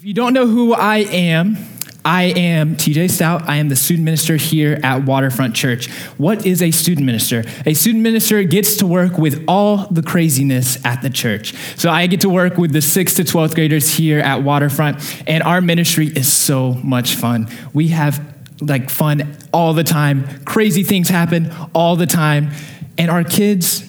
If you don't know who I am, I am TJ Stout. I am the student minister here at Waterfront Church. What is a student minister? A student minister gets to work with all the craziness at the church. So I get to work with the 6th to 12th graders here at Waterfront, and our ministry is so much fun. We have like fun all the time. Crazy things happen all the time. And our kids,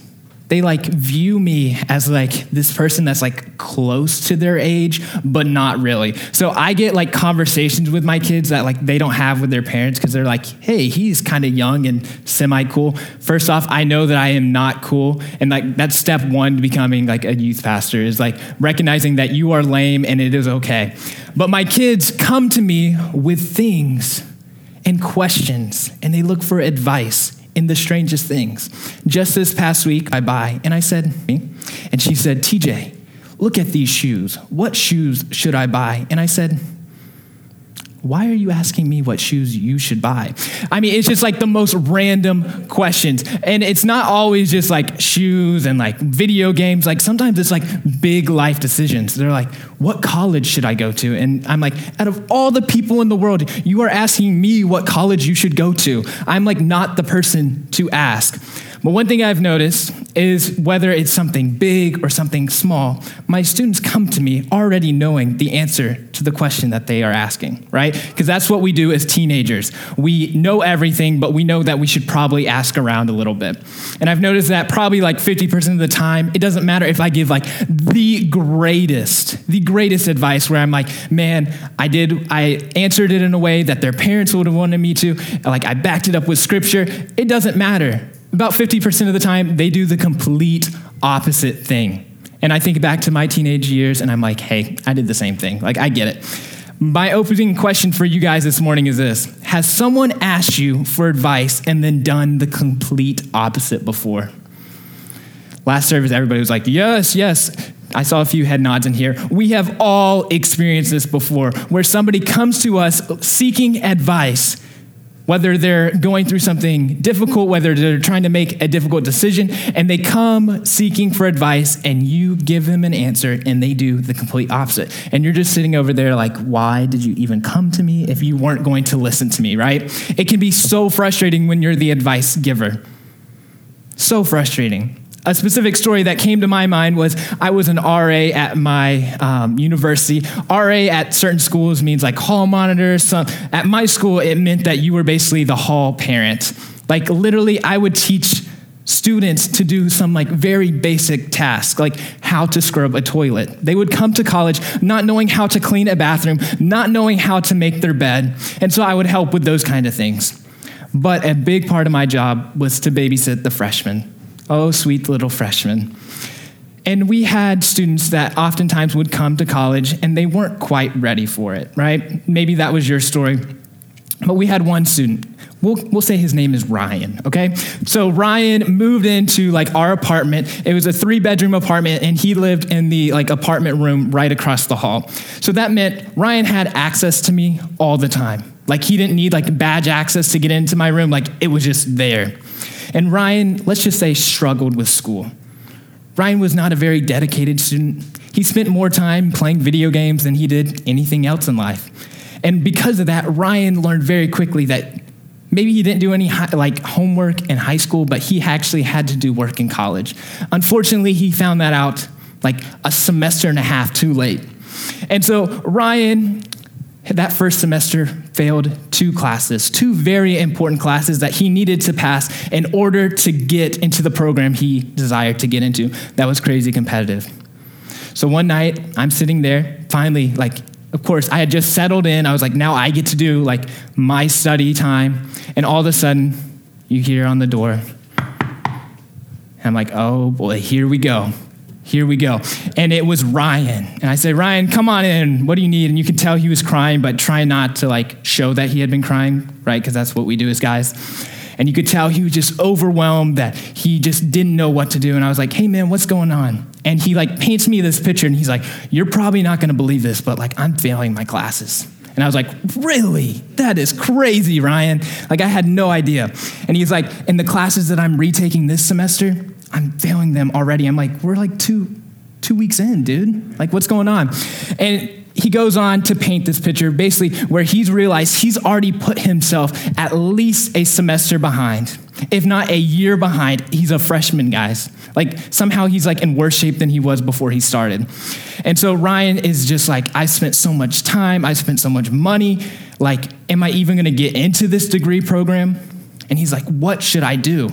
they like view me as like this person that's like close to their age but not really. So i get like conversations with my kids that like they don't have with their parents because they're like hey he's kind of young and semi cool first off i know that i am not cool and like that's step one to becoming like a youth pastor is like recognizing that you are lame and it is okay. But my kids come to me with things and questions and they look for advice in the strangest things. Just this past week, I buy, and I said, me? and she said, TJ, look at these shoes. What shoes should I buy? And I said, why are you asking me what shoes you should buy? I mean, it's just like the most random questions. And it's not always just like shoes and like video games. Like sometimes it's like big life decisions. They're like, what college should I go to? And I'm like, out of all the people in the world, you are asking me what college you should go to. I'm like not the person to ask. But one thing I've noticed is whether it's something big or something small, my students come to me already knowing the answer to the question that they are asking, right? Because that's what we do as teenagers. We know everything, but we know that we should probably ask around a little bit. And I've noticed that probably like 50% of the time, it doesn't matter if I give like the greatest, the greatest advice where I'm like, man, I did, I answered it in a way that their parents would have wanted me to, like I backed it up with scripture. It doesn't matter about 50% of the time, they do the complete opposite thing. And I think back to my teenage years and I'm like, hey, I did the same thing. Like, I get it. My opening question for you guys this morning is this Has someone asked you for advice and then done the complete opposite before? Last service, everybody was like, yes, yes. I saw a few head nods in here. We have all experienced this before, where somebody comes to us seeking advice whether they're going through something difficult, whether they're trying to make a difficult decision, and they come seeking for advice, and you give them an answer, and they do the complete opposite. And you're just sitting over there like, why did you even come to me if you weren't going to listen to me, right? It can be so frustrating when you're the advice giver. So frustrating a specific story that came to my mind was I was an RA at my um, university. RA at certain schools means like hall monitor. So at my school, it meant that you were basically the hall parent. Like literally, I would teach students to do some like very basic tasks, like how to scrub a toilet. They would come to college not knowing how to clean a bathroom, not knowing how to make their bed. And so I would help with those kind of things. But a big part of my job was to babysit the freshmen. Oh, sweet little freshman. And we had students that oftentimes would come to college and they weren't quite ready for it, right? Maybe that was your story. But we had one student. We'll, we'll say his name is Ryan, okay? So Ryan moved into like our apartment. It was a three bedroom apartment and he lived in the like apartment room right across the hall. So that meant Ryan had access to me all the time. Like he didn't need like badge access to get into my room. Like it was just there. And Ryan, let's just say, struggled with school. Ryan was not a very dedicated student. He spent more time playing video games than he did anything else in life. And because of that, Ryan learned very quickly that maybe he didn't do any like homework in high school, but he actually had to do work in college. Unfortunately, he found that out like a semester and a half too late. And so Ryan that first semester failed two classes, two very important classes that he needed to pass in order to get into the program he desired to get into. That was crazy competitive. So one night, I'm sitting there, finally, like, of course, I had just settled in. I was like, now I get to do like my study time. And all of a sudden, you hear on the door. I'm like, oh boy, here we go. Here we go. And it was Ryan. And I said, Ryan, come on in. What do you need? And you could tell he was crying, but try not to like show that he had been crying, right? Because that's what we do as guys. And you could tell he was just overwhelmed that he just didn't know what to do. And I was like, hey man, what's going on? And he like paints me this picture and he's like, you're probably not gonna believe this, but like I'm failing my classes. And I was like, really? That is crazy, Ryan. Like I had no idea. And he's like, in the classes that I'm retaking this semester, I'm failing them already. I'm like, we're like two, two weeks in, dude. Like, what's going on? And he goes on to paint this picture basically where he's realized he's already put himself at least a semester behind, if not a year behind. He's a freshman, guys. Like somehow he's like in worse shape than he was before he started. And so Ryan is just like, I spent so much time, I spent so much money. Like, am I even gonna get into this degree program? And he's like, what should I do?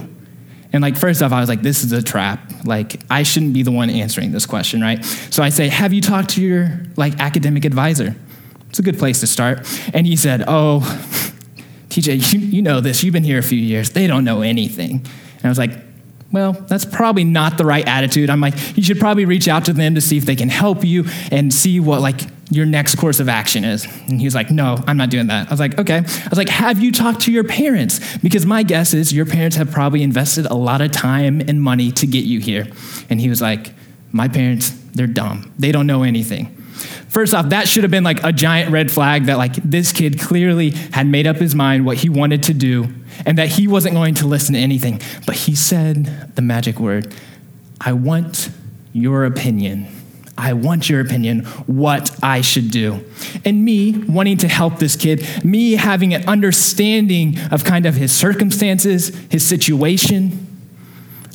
And like, first off, I was like, this is a trap. Like, I shouldn't be the one answering this question, right? So I say, have you talked to your like academic advisor? It's a good place to start. And he said, oh, TJ, you, you know this. You've been here a few years. They don't know anything. And I was like, well, that's probably not the right attitude. I'm like, you should probably reach out to them to see if they can help you and see what like your next course of action is. And he was like, no, I'm not doing that. I was like, okay. I was like, have you talked to your parents? Because my guess is your parents have probably invested a lot of time and money to get you here. And he was like, my parents, they're dumb. They don't know anything. First off, that should have been like a giant red flag that like this kid clearly had made up his mind what he wanted to do and that he wasn't going to listen to anything. But he said the magic word, I want your opinion. I want your opinion, what I should do. And me wanting to help this kid, me having an understanding of kind of his circumstances, his situation,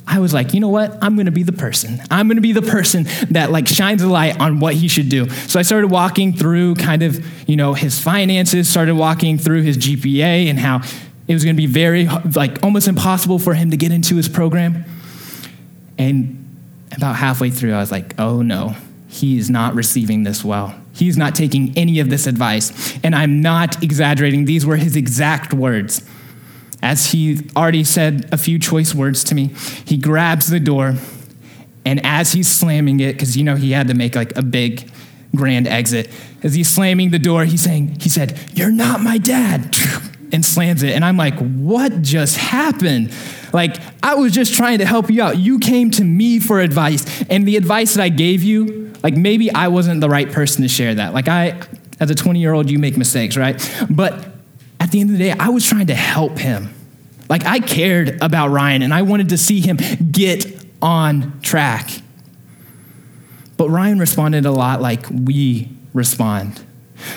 I was like, you know what? I'm going to be the person. I'm going to be the person that like shines a light on what he should do. So I started walking through kind of, you know, his finances, started walking through his GPA and how it was going to be very like almost impossible for him to get into his program. And about halfway through I was like, "Oh no. He is not receiving this well. He's not taking any of this advice." And I'm not exaggerating. These were his exact words as he already said a few choice words to me, he grabs the door, and as he's slamming it, because you know he had to make like a big grand exit, as he's slamming the door, he's saying, he said, You're not my dad, and slams it. And I'm like, What just happened? Like, I was just trying to help you out. You came to me for advice, and the advice that I gave you, like maybe I wasn't the right person to share that. Like, I, as a 20 year old, you make mistakes, right? But at the end of the day, I was trying to help him. Like I cared about Ryan and I wanted to see him get on track. But Ryan responded a lot like we respond.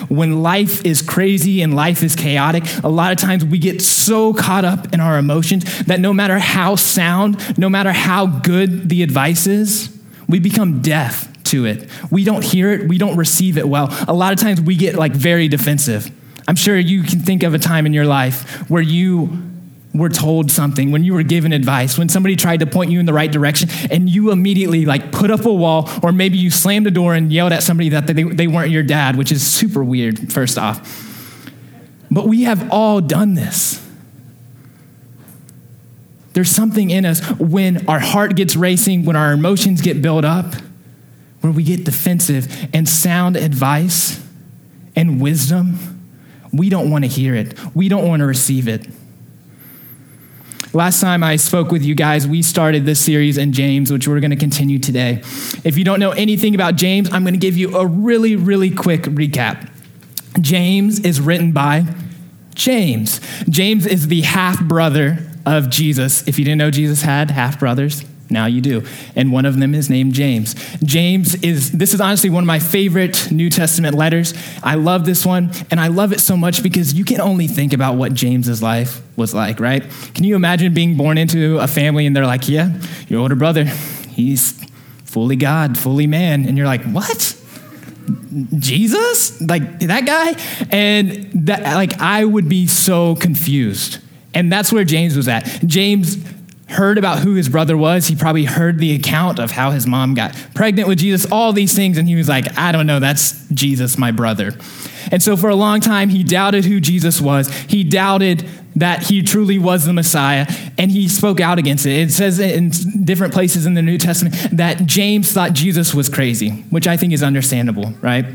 When life is crazy and life is chaotic, a lot of times we get so caught up in our emotions that no matter how sound, no matter how good the advice is, we become deaf to it. We don't hear it, we don't receive it well. A lot of times we get like very defensive. I'm sure you can think of a time in your life where you were told something, when you were given advice, when somebody tried to point you in the right direction, and you immediately like put up a wall, or maybe you slammed a door and yelled at somebody that they, they weren't your dad, which is super weird, first off. But we have all done this. There's something in us when our heart gets racing, when our emotions get built up, where we get defensive, and sound advice and wisdom we don't want to hear it, we don't want to receive it. Last time I spoke with you guys, we started this series in James, which we're going to continue today. If you don't know anything about James, I'm going to give you a really, really quick recap. James is written by James. James is the half brother of Jesus. If you didn't know Jesus had half brothers, now you do. And one of them is named James. James is, this is honestly one of my favorite New Testament letters. I love this one, and I love it so much because you can only think about what James's life was like, right? Can you imagine being born into a family and they're like, yeah, your older brother, he's fully God, fully man. And you're like, what? Jesus? Like that guy? And that, like, I would be so confused. And that's where James was at. James heard about who his brother was. He probably heard the account of how his mom got pregnant with Jesus, all these things, and he was like, I don't know, that's Jesus, my brother. And so for a long time, he doubted who Jesus was. He doubted that he truly was the Messiah, and he spoke out against it. It says in different places in the New Testament that James thought Jesus was crazy, which I think is understandable, right?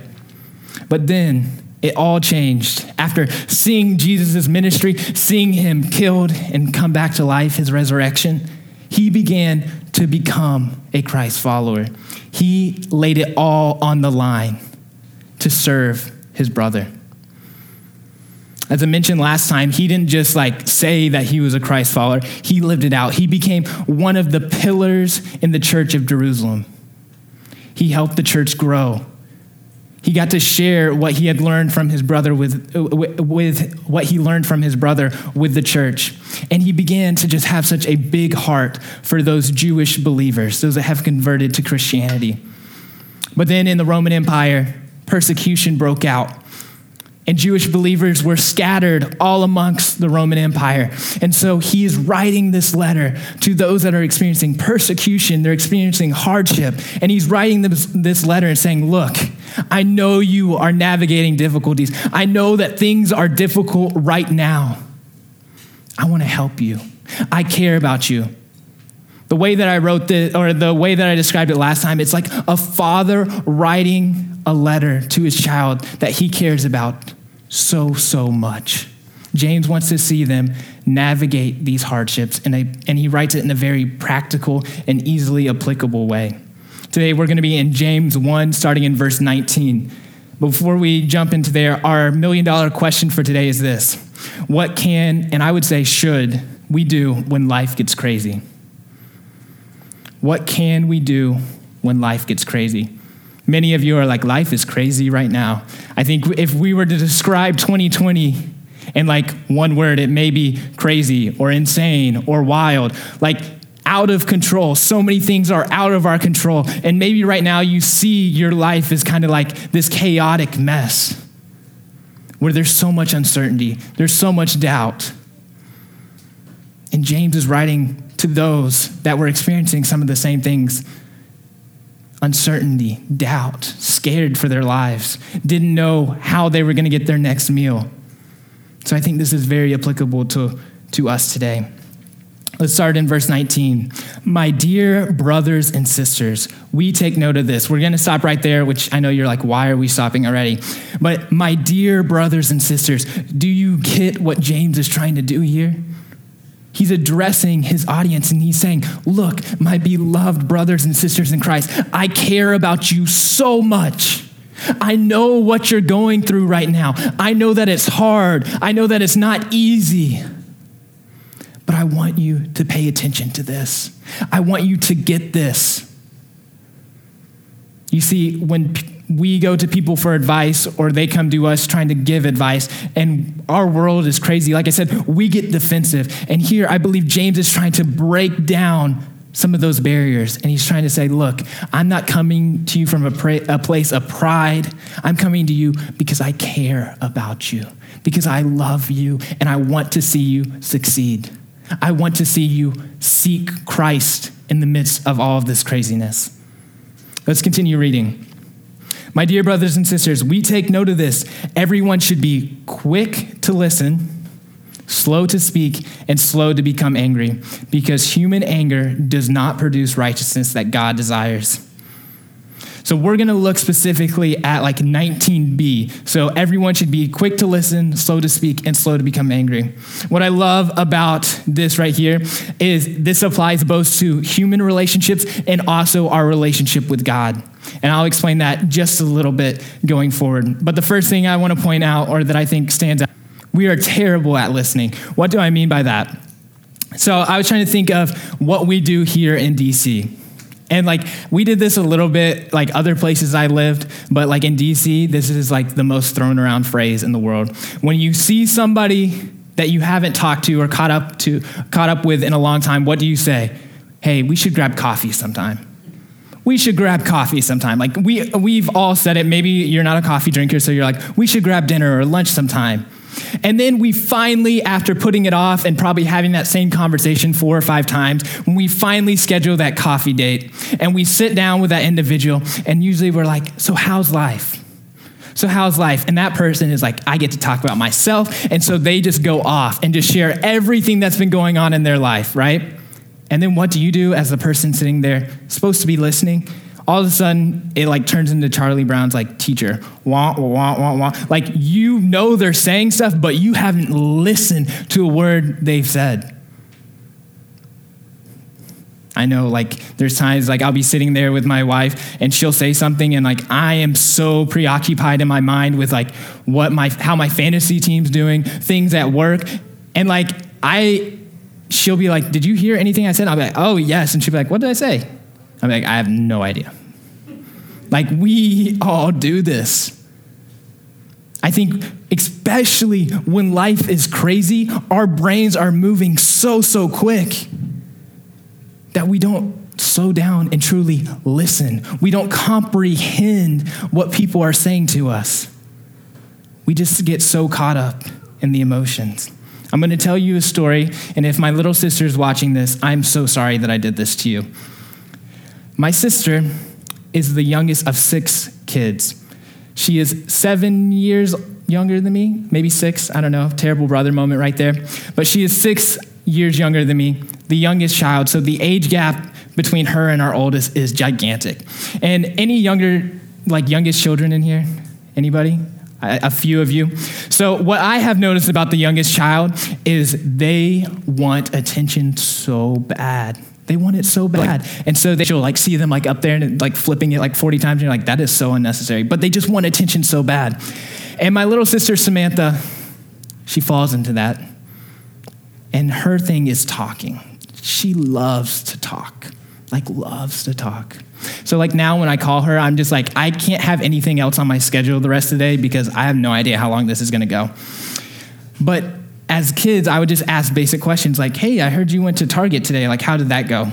But then it all changed. After seeing Jesus' ministry, seeing him killed and come back to life, his resurrection, he began to become a Christ follower. He laid it all on the line to serve his brother. As I mentioned last time, he didn't just like say that he was a Christ follower, he lived it out. He became one of the pillars in the church of Jerusalem. He helped the church grow He got to share what he had learned from his brother with, with what he learned from his brother with the church. And he began to just have such a big heart for those Jewish believers, those that have converted to Christianity. But then in the Roman Empire, persecution broke out and Jewish believers were scattered all amongst the Roman Empire. And so he is writing this letter to those that are experiencing persecution, they're experiencing hardship. And he's writing this, this letter and saying, Look, I know you are navigating difficulties. I know that things are difficult right now. I want to help you. I care about you. The way that I wrote this, or the way that I described it last time, it's like a father writing a letter to his child that he cares about so, so much. James wants to see them navigate these hardships, and, and he writes it in a very practical and easily applicable way. Today, we're going to be in James 1, starting in verse 19. Before we jump into there, our million dollar question for today is this What can, and I would say should, we do when life gets crazy? What can we do when life gets crazy? Many of you are like, life is crazy right now. I think if we were to describe 2020 in like one word, it may be crazy or insane or wild, like out of control. So many things are out of our control. And maybe right now you see your life is kind of like this chaotic mess where there's so much uncertainty, there's so much doubt. And James is writing to those that were experiencing some of the same things uncertainty, doubt, scared for their lives, didn't know how they were going to get their next meal. So I think this is very applicable to, to us today. Let's start in verse 19. My dear brothers and sisters, we take note of this. We're going to stop right there, which I know you're like, why are we stopping already? But my dear brothers and sisters, do you get what James is trying to do here? He's addressing his audience and he's saying, Look, my beloved brothers and sisters in Christ, I care about you so much. I know what you're going through right now. I know that it's hard. I know that it's not easy. But I want you to pay attention to this. I want you to get this. You see, when we go to people for advice or they come to us trying to give advice. And our world is crazy. Like i said we get defensive. And here i believe james is trying to break down some of those barriers. And he's trying to say look i'm not coming to you from a, pra- a place of pride. I'm coming to you because i care about you because i love you and i want to see you succeed. I want to see you seek christ in the midst of all of this craziness. Let's continue reading my dear brothers and sisters, we take note of this. Everyone should be quick to listen, slow to speak, and slow to become angry, because human anger does not produce righteousness that God desires. So we're going to look specifically at like 19b. So everyone should be quick to listen, slow to speak, and slow to become angry. What I love about this right here is this applies both to human relationships and also our relationship with God. And I'll explain that just a little bit going forward. But the first thing I want to point out, or that I think stands out, we are terrible at listening. What do I mean by that? So I was trying to think of what we do here in DC. And like we did this a little bit like other places I lived, but like in DC, this is like the most thrown around phrase in the world. When you see somebody that you haven't talked to or caught up to caught up with in a long time, what do you say? Hey, we should grab coffee sometime. We should grab coffee sometime. Like we we've all said it. Maybe you're not a coffee drinker, so you're like, we should grab dinner or lunch sometime. And then we finally, after putting it off and probably having that same conversation four or five times, when we finally schedule that coffee date and we sit down with that individual, and usually we're like, So, how's life? So, how's life? And that person is like, I get to talk about myself. And so they just go off and just share everything that's been going on in their life, right? And then what do you do as the person sitting there supposed to be listening? all of a sudden it like turns into Charlie Brown's like teacher. Wah, wah, wah, wah. Like you know they're saying stuff, but you haven't listened to a word they've said. I know like there's times like I'll be sitting there with my wife and she'll say something and like I am so preoccupied in my mind with like what my how my fantasy team's doing, things at work. And like I she'll be like, Did you hear anything I said? I'll be like, Oh yes. And she'll be like, What did I say? I'm like, I have no idea. Like, we all do this. I think, especially when life is crazy, our brains are moving so, so quick that we don't slow down and truly listen. We don't comprehend what people are saying to us. We just get so caught up in the emotions. I'm going to tell you a story, and if my little sister is watching this, I'm so sorry that I did this to you. My sister is the youngest of six kids. She is seven years younger than me, maybe six, I don't know, terrible brother moment right there. But she is six years younger than me, the youngest child. So the age gap between her and our oldest is gigantic. And any younger, like youngest children in here? Anybody? A, few of you. So, what I have noticed about the youngest child is they want attention so bad. They want it so bad. Like, and so they, will like see them like up there and like flipping it like 40 times. And you're like, that is so unnecessary. But they just want attention so bad. And my little sister Samantha, she falls into that. And her thing is talking. She loves to talk, like, loves to talk. So, like, now when I call her, I'm just like, I can't have anything else on my schedule the rest of the day because I have no idea how long this is gonna go. But as kids, I would just ask basic questions like, hey, I heard you went to Target today. Like, how did that go?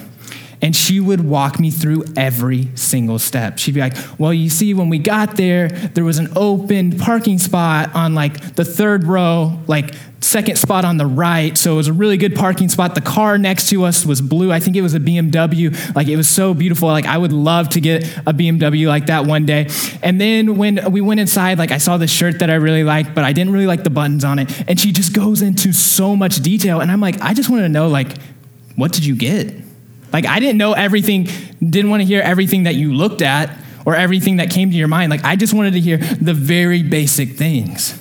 And she would walk me through every single step. She'd be like, Well, you see, when we got there, there was an open parking spot on like the third row, like second spot on the right. So it was a really good parking spot. The car next to us was blue. I think it was a BMW. Like it was so beautiful. Like I would love to get a BMW like that one day. And then when we went inside, like I saw this shirt that I really liked, but I didn't really like the buttons on it. And she just goes into so much detail. And I'm like, I just want to know, like, what did you get? Like, I didn't know everything, didn't want to hear everything that you looked at or everything that came to your mind. Like, I just wanted to hear the very basic things.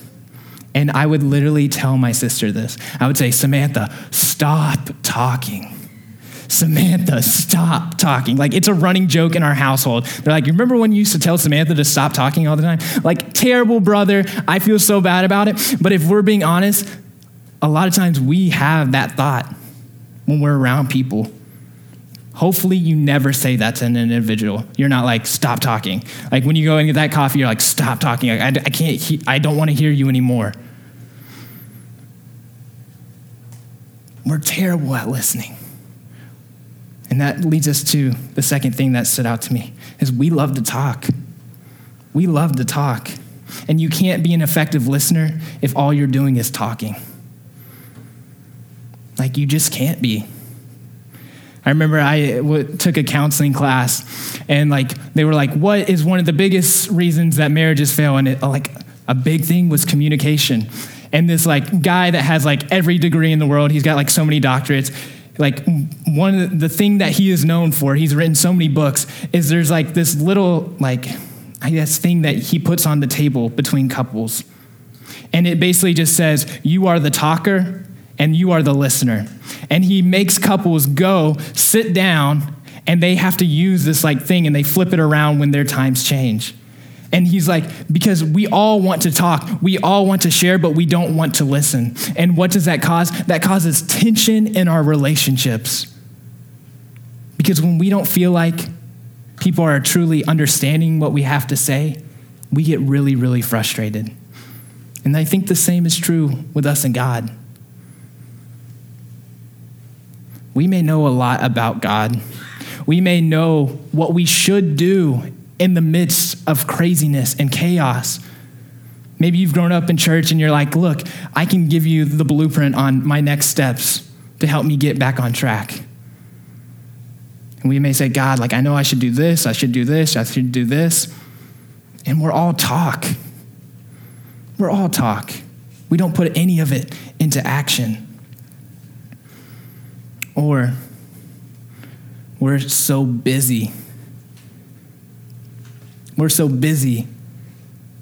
And I would literally tell my sister this. I would say, Samantha, stop talking. Samantha, stop talking. Like, it's a running joke in our household. They're like, you remember when you used to tell Samantha to stop talking all the time? Like, terrible brother. I feel so bad about it. But if we're being honest, a lot of times we have that thought when we're around people. Hopefully, you never say that to an individual. You're not like, stop talking. Like when you go get that coffee, you're like, stop talking. I, I can't, he- I don't want to hear you anymore. We're terrible at listening. And that leads us to the second thing that stood out to me is we love to talk. We love to talk. And you can't be an effective listener if all you're doing is talking. Like you just can't be. I remember I w- took a counseling class, and like they were like, "What is one of the biggest reasons that marriages fail?" And it, like a big thing was communication. And this like guy that has like every degree in the world, he's got like so many doctorates. Like one of the, the thing that he is known for, he's written so many books, is there's like this little like I guess thing that he puts on the table between couples. And it basically just says, You are the talker and you are the listener. And he makes couples go sit down and they have to use this like thing and they flip it around when their times change. And he's like, because we all want to talk, we all want to share, but we don't want to listen. And what does that cause? That causes tension in our relationships. Because when we don't feel like people are truly understanding what we have to say, we get really, really frustrated. And I think the same is true with us and God. We may know a lot about God. We may know what we should do in the midst of craziness and chaos. Maybe you've grown up in church and you're like, look, I can give you the blueprint on my next steps to help me get back on track. And we may say, God, like, I know I should do this, I should do this, I should do this. And we're all talk. We're all talk. We don't put any of it into action. Or we're so busy. We're so busy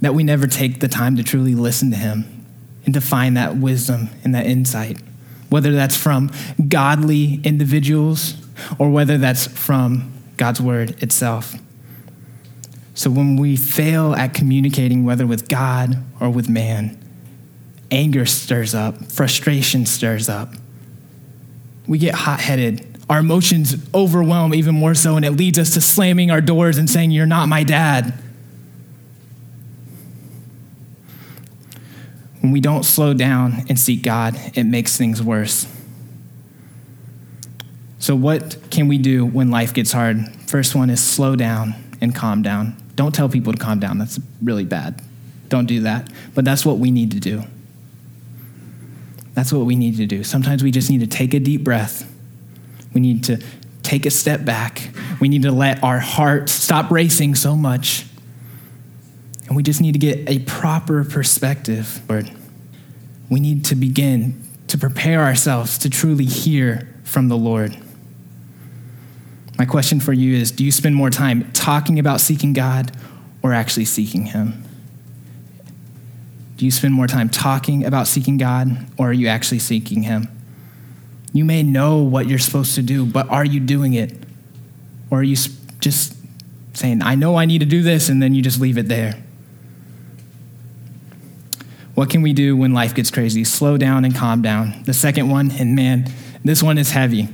that we never take the time to truly listen to Him and to find that wisdom and that insight, whether that's from godly individuals or whether that's from God's Word itself. So when we fail at communicating, whether with God or with man, anger stirs up, frustration stirs up we get hot headed our emotions overwhelm even more so, and it leads us to slamming our doors and saying, You're not my dad. When we don't slow down and seek God, it makes things worse. So, what can we do when life gets hard? First one is slow down and calm down. Don't tell people to calm down, that's really bad. Don't do that. But that's what we need to do. That's what we need to do. Sometimes we just need to take a deep breath. We need to take a step back. We need to let our heart stop racing so much. And we just need to get a proper perspective. Lord, we need to begin to prepare ourselves to truly hear from the Lord. My question for you is Do you spend more time talking about seeking God or actually seeking Him? Do you spend more time talking about seeking God or are you actually seeking Him? You may know what you're supposed to do, but are you doing it? Or are you just saying, I know I need to do this, and then you just leave it there? What can we do when life gets crazy? Slow down and calm down. The second one, and man, this one is heavy.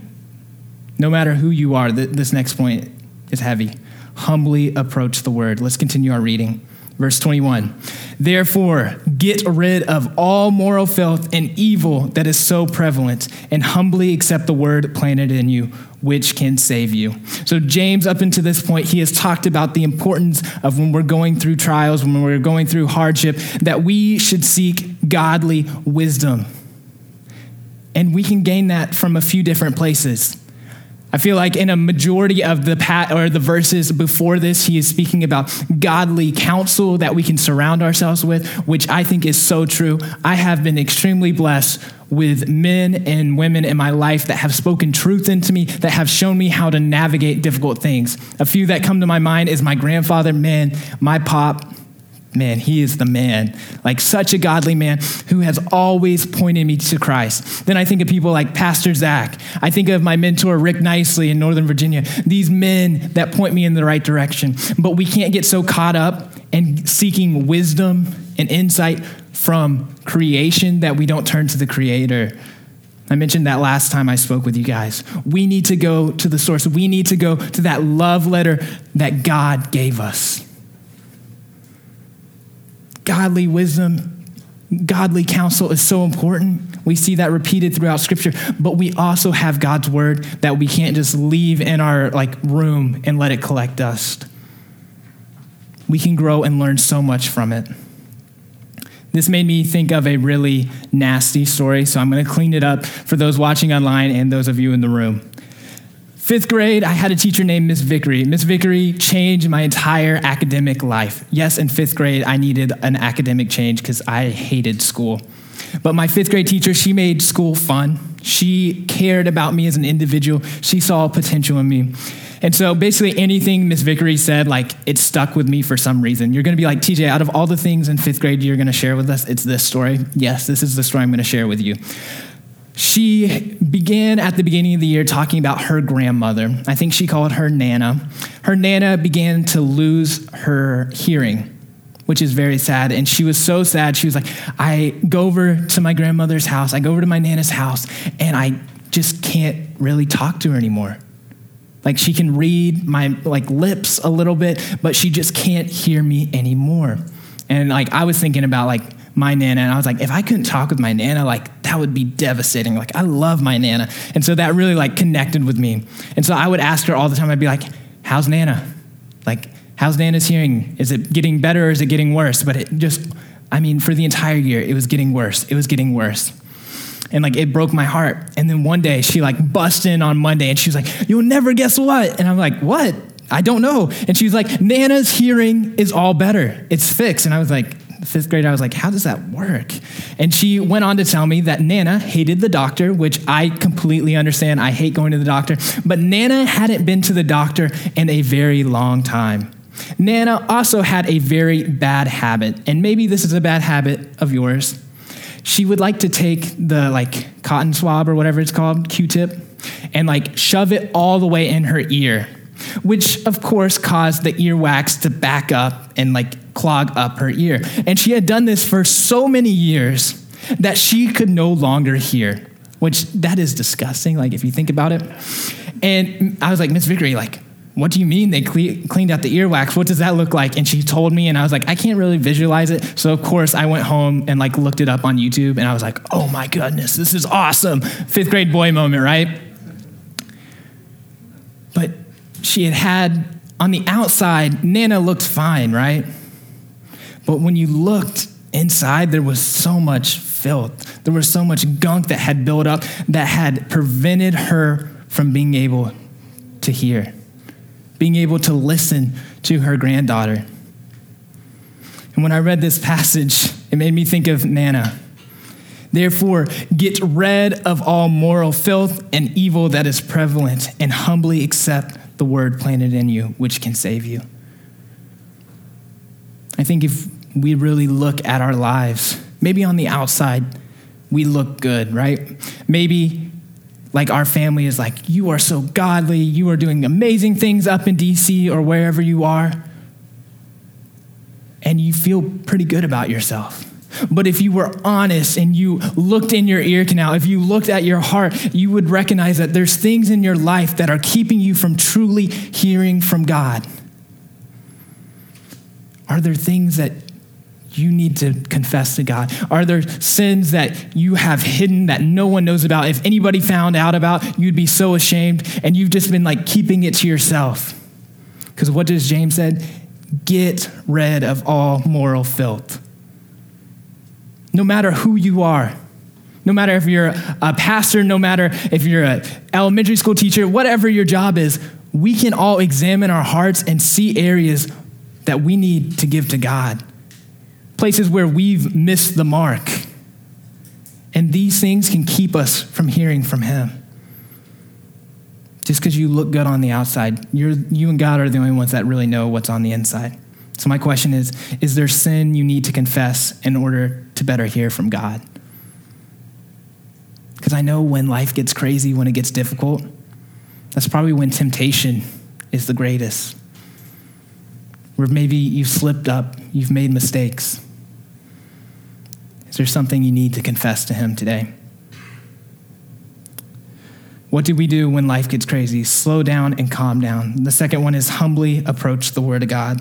No matter who you are, this next point is heavy. Humbly approach the word. Let's continue our reading. Verse 21 Therefore, get rid of all moral filth and evil that is so prevalent, and humbly accept the word planted in you, which can save you. So, James, up until this point, he has talked about the importance of when we're going through trials, when we're going through hardship, that we should seek godly wisdom. And we can gain that from a few different places. I feel like in a majority of the pat or the verses before this, he is speaking about godly counsel that we can surround ourselves with, which I think is so true. I have been extremely blessed with men and women in my life that have spoken truth into me, that have shown me how to navigate difficult things. A few that come to my mind is my grandfather, man, my pop, man, he is the man. Like such a godly man who has always pointed me to Christ. Then I think of people like Pastor Zach. I think of my mentor, Rick Nicely in Northern Virginia. These men that point me in the right direction. But we can't get so caught up in seeking wisdom and insight from creation that we don't turn to the Creator. I mentioned that last time I spoke with you guys. We need to go to the source. We need to go to that love letter that God gave us godly wisdom, godly counsel is so important. We see that repeated throughout scripture, but we also have God's word that we can't just leave in our like room and let it collect dust. We can grow and learn so much from it. This made me think of a really nasty story, so I'm going to clean it up for those watching online and those of you in the room. Fifth grade, I had a teacher named Miss Vickery. Miss Vickery changed my entire academic life. Yes, in fifth grade, I needed an academic change because I hated school. But my fifth grade teacher, she made school fun. She cared about me as an individual. She saw potential in me. And so basically anything Miss Vickery said, like it stuck with me for some reason. You're gonna be like, TJ, out of all the things in fifth grade you're gonna share with us, it's this story. Yes, this is the story I'm gonna share with you she began at the beginning of the year talking about her grandmother. I think she called her Nana. Her Nana began to lose her hearing, which is very sad. And she was so sad. She was like, I go over to my grandmother's house, I go over to my Nana's house, and I just can't really talk to her anymore. Like she can read my like lips a little bit, but she just can't hear me anymore. And like I was thinking about like my nana and I was like, if I couldn't talk with my nana, like that would be devastating. Like I love my nana. And so that really like connected with me. And so I would ask her all the time, I'd be like, how's Nana? Like, how's Nana's hearing? Is it getting better or is it getting worse? But it just, I mean, for the entire year, it was getting worse. It was getting worse. And like it broke my heart. And then one day she like bust in on Monday and she was like, You'll never guess what? And I'm like, What? I don't know. And she was like, Nana's hearing is all better. It's fixed. And I was like, fifth grade, I was like, how does that work? And she went on to tell me that Nana hated the doctor, which I completely understand. I hate going to the doctor. But Nana hadn't been to the doctor in a very long time. Nana also had a very bad habit, and maybe this is a bad habit of yours. She would like to take the like cotton swab or whatever it's called, Q-tip, and like shove it all the way in her ear which of course caused the earwax to back up and like clog up her ear. And she had done this for so many years that she could no longer hear, which that is disgusting, like if you think about it. And I was like, Miss Vickery, like, what do you mean they cle- cleaned out the earwax? What does that look like? And she told me, and I was like, I can't really visualize it. So of course I went home and like looked it up on YouTube, and I was like, oh my goodness, this is awesome. Fifth grade boy moment, right? But she had had on the outside, Nana looked fine, right? But when you looked inside, there was so much filth. There was so much gunk that had built up that had prevented her from being able to hear being able to listen to her granddaughter. And when I read this passage, it made me think of Nana. Therefore, get rid of all moral filth and evil that is prevalent, and humbly accept the word planted in you, which can save you. I think if we really look at our lives, maybe on the outside, we look good, right? Maybe like our family is like, you are so godly, you are doing amazing things up in DC or wherever you are. And you feel pretty good about yourself. But if you were honest and you looked in your ear canal, if you looked at your heart, you would recognize that there's things in your life that are keeping you from truly hearing from God. Are there things that you need to confess to God? Are there sins that you have hidden that no one knows about? If anybody found out about, you'd be so ashamed and you've just been like keeping it to yourself. Because what does James said? Get rid of all moral filth. No matter who you are, no matter if you're a pastor, no matter if you're an elementary school teacher, whatever your job is, we can all examine our hearts and see areas that we need to give to God places where we've missed the mark. And these things can keep us from hearing from Him. Just because you look good on the outside, you're, you and God are the only ones that really know what's on the inside. So, my question is Is there sin you need to confess in order to better hear from God? Because I know when life gets crazy, when it gets difficult, that's probably when temptation is the greatest. Where maybe you've slipped up, you've made mistakes. Is there something you need to confess to Him today? What do we do when life gets crazy? Slow down and calm down. The second one is humbly approach the Word of God.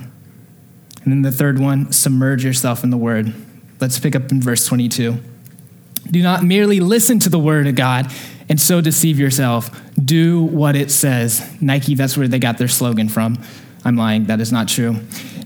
And then the third one, submerge yourself in the Word. Let's pick up in verse 22. Do not merely listen to the Word of God and so deceive yourself. Do what it says. Nike, that's where they got their slogan from. I'm lying, that is not true.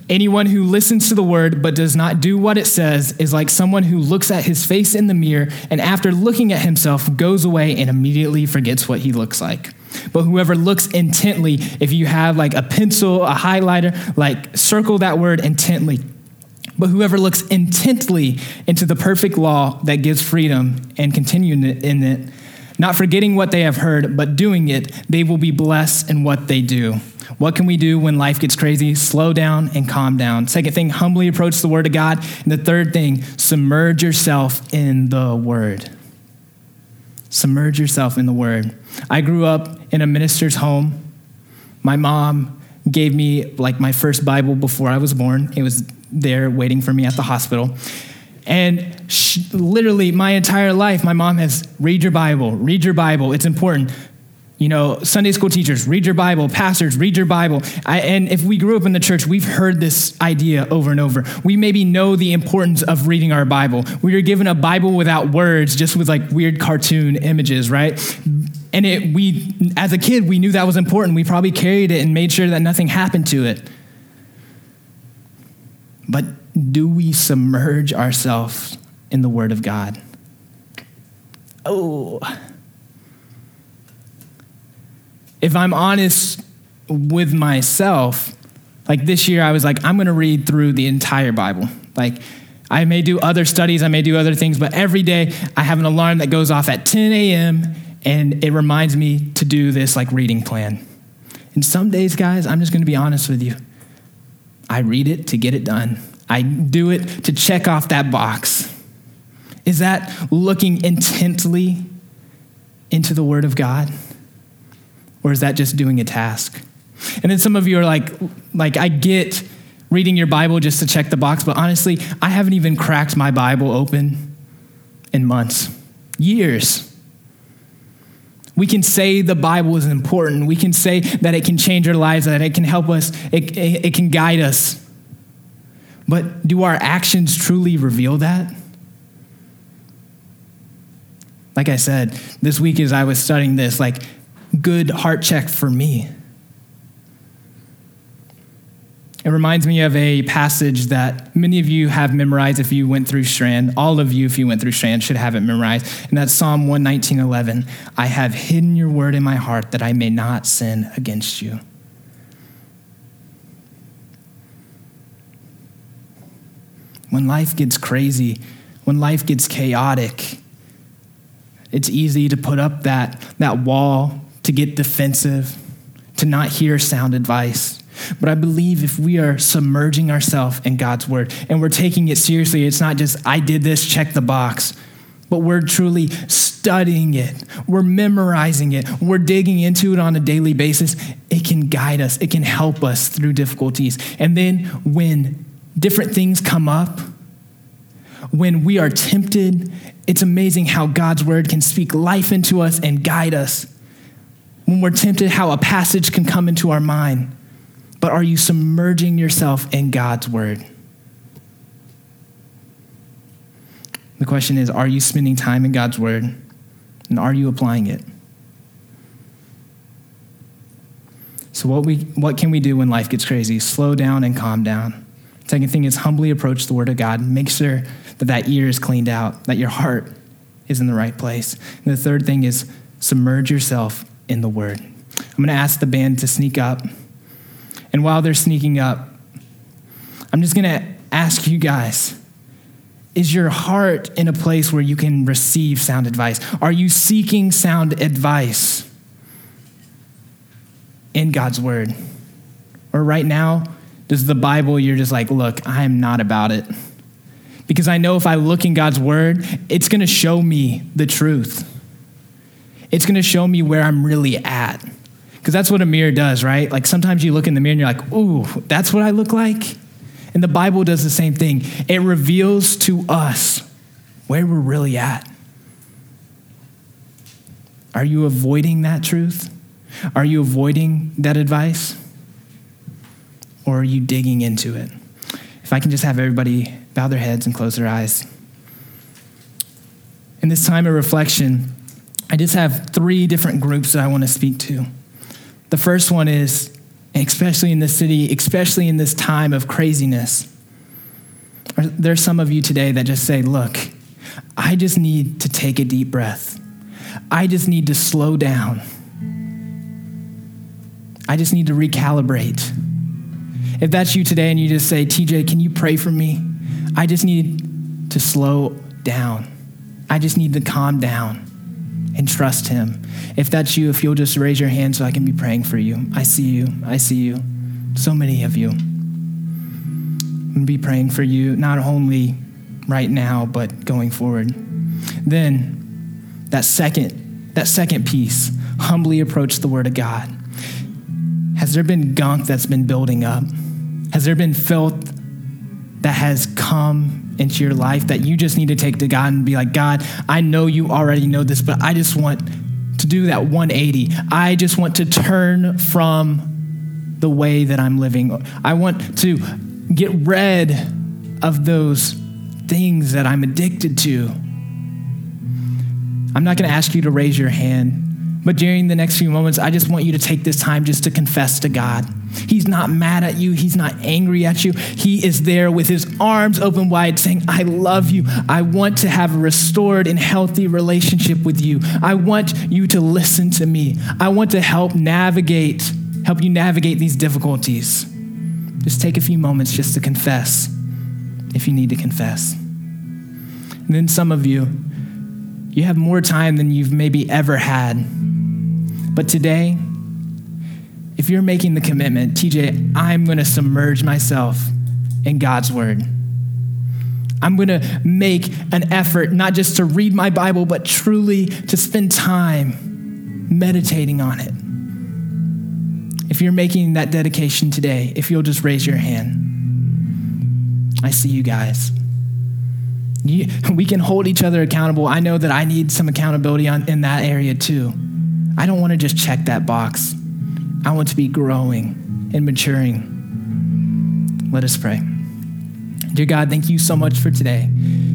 Anyone who listens to the word but does not do what it says is like someone who looks at his face in the mirror and after looking at himself goes away and immediately forgets what he looks like. But whoever looks intently, if you have like a pencil, a highlighter, like circle that word intently. But whoever looks intently into the perfect law that gives freedom and continue in it, not forgetting what they have heard, but doing it, they will be blessed in what they do. What can we do when life gets crazy? Slow down and calm down. Second thing, humbly approach the Word of God. And the third thing, submerge yourself in the Word. Submerge yourself in the Word. I grew up in a minister's home. My mom gave me like my first Bible before I was born. It was there waiting for me at the hospital. And she, literally, my entire life, my mom has read your Bible, read your Bible. It's important. You know, Sunday school teachers, read your Bible, pastors, read your Bible. I, and if we grew up in the church, we've heard this idea over and over. We maybe know the importance of reading our Bible. We were given a Bible without words, just with like weird cartoon images, right? And it, we, as a kid, we knew that was important. We probably carried it and made sure that nothing happened to it. But do we submerge ourselves in the Word of God? Oh if I'm honest with myself, like this year, I was like, I'm going to read through the entire Bible. Like, I may do other studies, I may do other things, but every day I have an alarm that goes off at 10 a.m. and it reminds me to do this like reading plan. And some days, guys, I'm just going to be honest with you. I read it to get it done. I do it to check off that box. Is that looking intently into the Word of God? Or is that just doing a task? And then some of you are like, like, I get reading your Bible just to check the box, but honestly, I haven't even cracked my Bible open in months, years. We can say the Bible is important. We can say that it can change our lives, that it can help us, it, it, it can guide us. But do our actions truly reveal that? Like I said, this week as I was studying this, like, good heart check for me. It reminds me of a passage that many of you have memorized if you went through Strand. All of you, if you went through Strand, should have it memorized. And that's Psalm 119.11. I have hidden your word in my heart that I may not sin against you. When life gets crazy, when life gets chaotic, it's easy to put up that, that wall, to get defensive, to not hear sound advice. But I believe if we are submerging ourselves in God's word and we're taking it seriously, it's not just, I did this, check the box, but we're truly studying it. We're memorizing it. We're digging into it on a daily basis. It can guide us, it can help us through difficulties. And then when different things come up, when we are tempted, it's amazing how God's word can speak life into us and guide us. When we're tempted, how a passage can come into our mind but are you submerging yourself in God's word? The question is are you spending time in God's word and are you applying it? So, what, we, what can we do when life gets crazy? Slow down and calm down. Second thing is humbly approach the word of God. Make sure that that ear is cleaned out, that your heart is in the right place. And the third thing is submerge yourself in the word. I'm going to ask the band to sneak up. And while they're sneaking up, I'm just going to ask you guys is your heart in a place where you can receive sound advice? Are you seeking sound advice in God's word? Or right now, does the Bible, you're just like, look, I am not about it. Because I know if I look in God's word, it's going to show me the truth. It's going to show me where I'm really at. Because that's what a mirror does, right? Like sometimes you look in the mirror and you're like, ooh, that's what I look like. And the Bible does the same thing. It reveals to us where we're really at. Are you avoiding that truth? Are you avoiding that advice? Or are you digging into it? If I can just have everybody bow their heads and close their eyes. In this time of reflection, I just have three different groups that I want to speak to. The first one is, especially in this city, especially in this time of craziness, there's some of you today that just say, Look, I just need to take a deep breath. I just need to slow down. I just need to recalibrate. If that's you today and you just say, TJ, can you pray for me? I just need to slow down. I just need to calm down and trust Him. If that's you, if you'll just raise your hand so I can be praying for you. I see you. I see you. So many of you. I'm going to be praying for you, not only right now, but going forward. Then, that second, that second piece, humbly approach the Word of God. Has there been gunk that's been building up? Has there been filth that has come into your life that you just need to take to God and be like, God, I know you already know this, but I just want to do that 180. I just want to turn from the way that I'm living. I want to get rid of those things that I'm addicted to. I'm not going to ask you to raise your hand but during the next few moments, I just want you to take this time just to confess to God. He's not mad at you, He's not angry at you. He is there with His arms open wide saying, I love you. I want to have a restored and healthy relationship with you. I want you to listen to me. I want to help navigate, help you navigate these difficulties. Just take a few moments just to confess if you need to confess. And then some of you, you have more time than you've maybe ever had but today, if you're making the commitment, TJ, I'm going to submerge myself in God's word. I'm going to make an effort not just to read my Bible, but truly to spend time meditating on it. If you're making that dedication today, if you'll just raise your hand, I see you guys. You, we can hold each other accountable. I know that I need some accountability on, in that area too. I don't want to just check that box. I want to be growing and maturing. Let us pray. Dear God, thank you so much for today.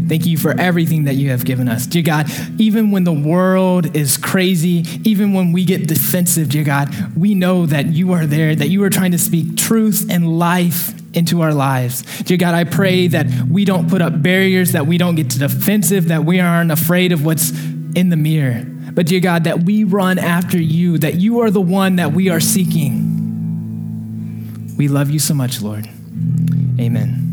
Thank you for everything that you have given us. Dear God, even when the world is crazy, even when we get defensive, dear God, we know that you are there, that you are trying to speak truth and life into our lives. Dear God, I pray that we don't put up barriers, that we don't get defensive, that we aren't afraid of what's in the mirror. But dear God, that we run after you, that you are the one that we are seeking. We love you so much, Lord. Amen.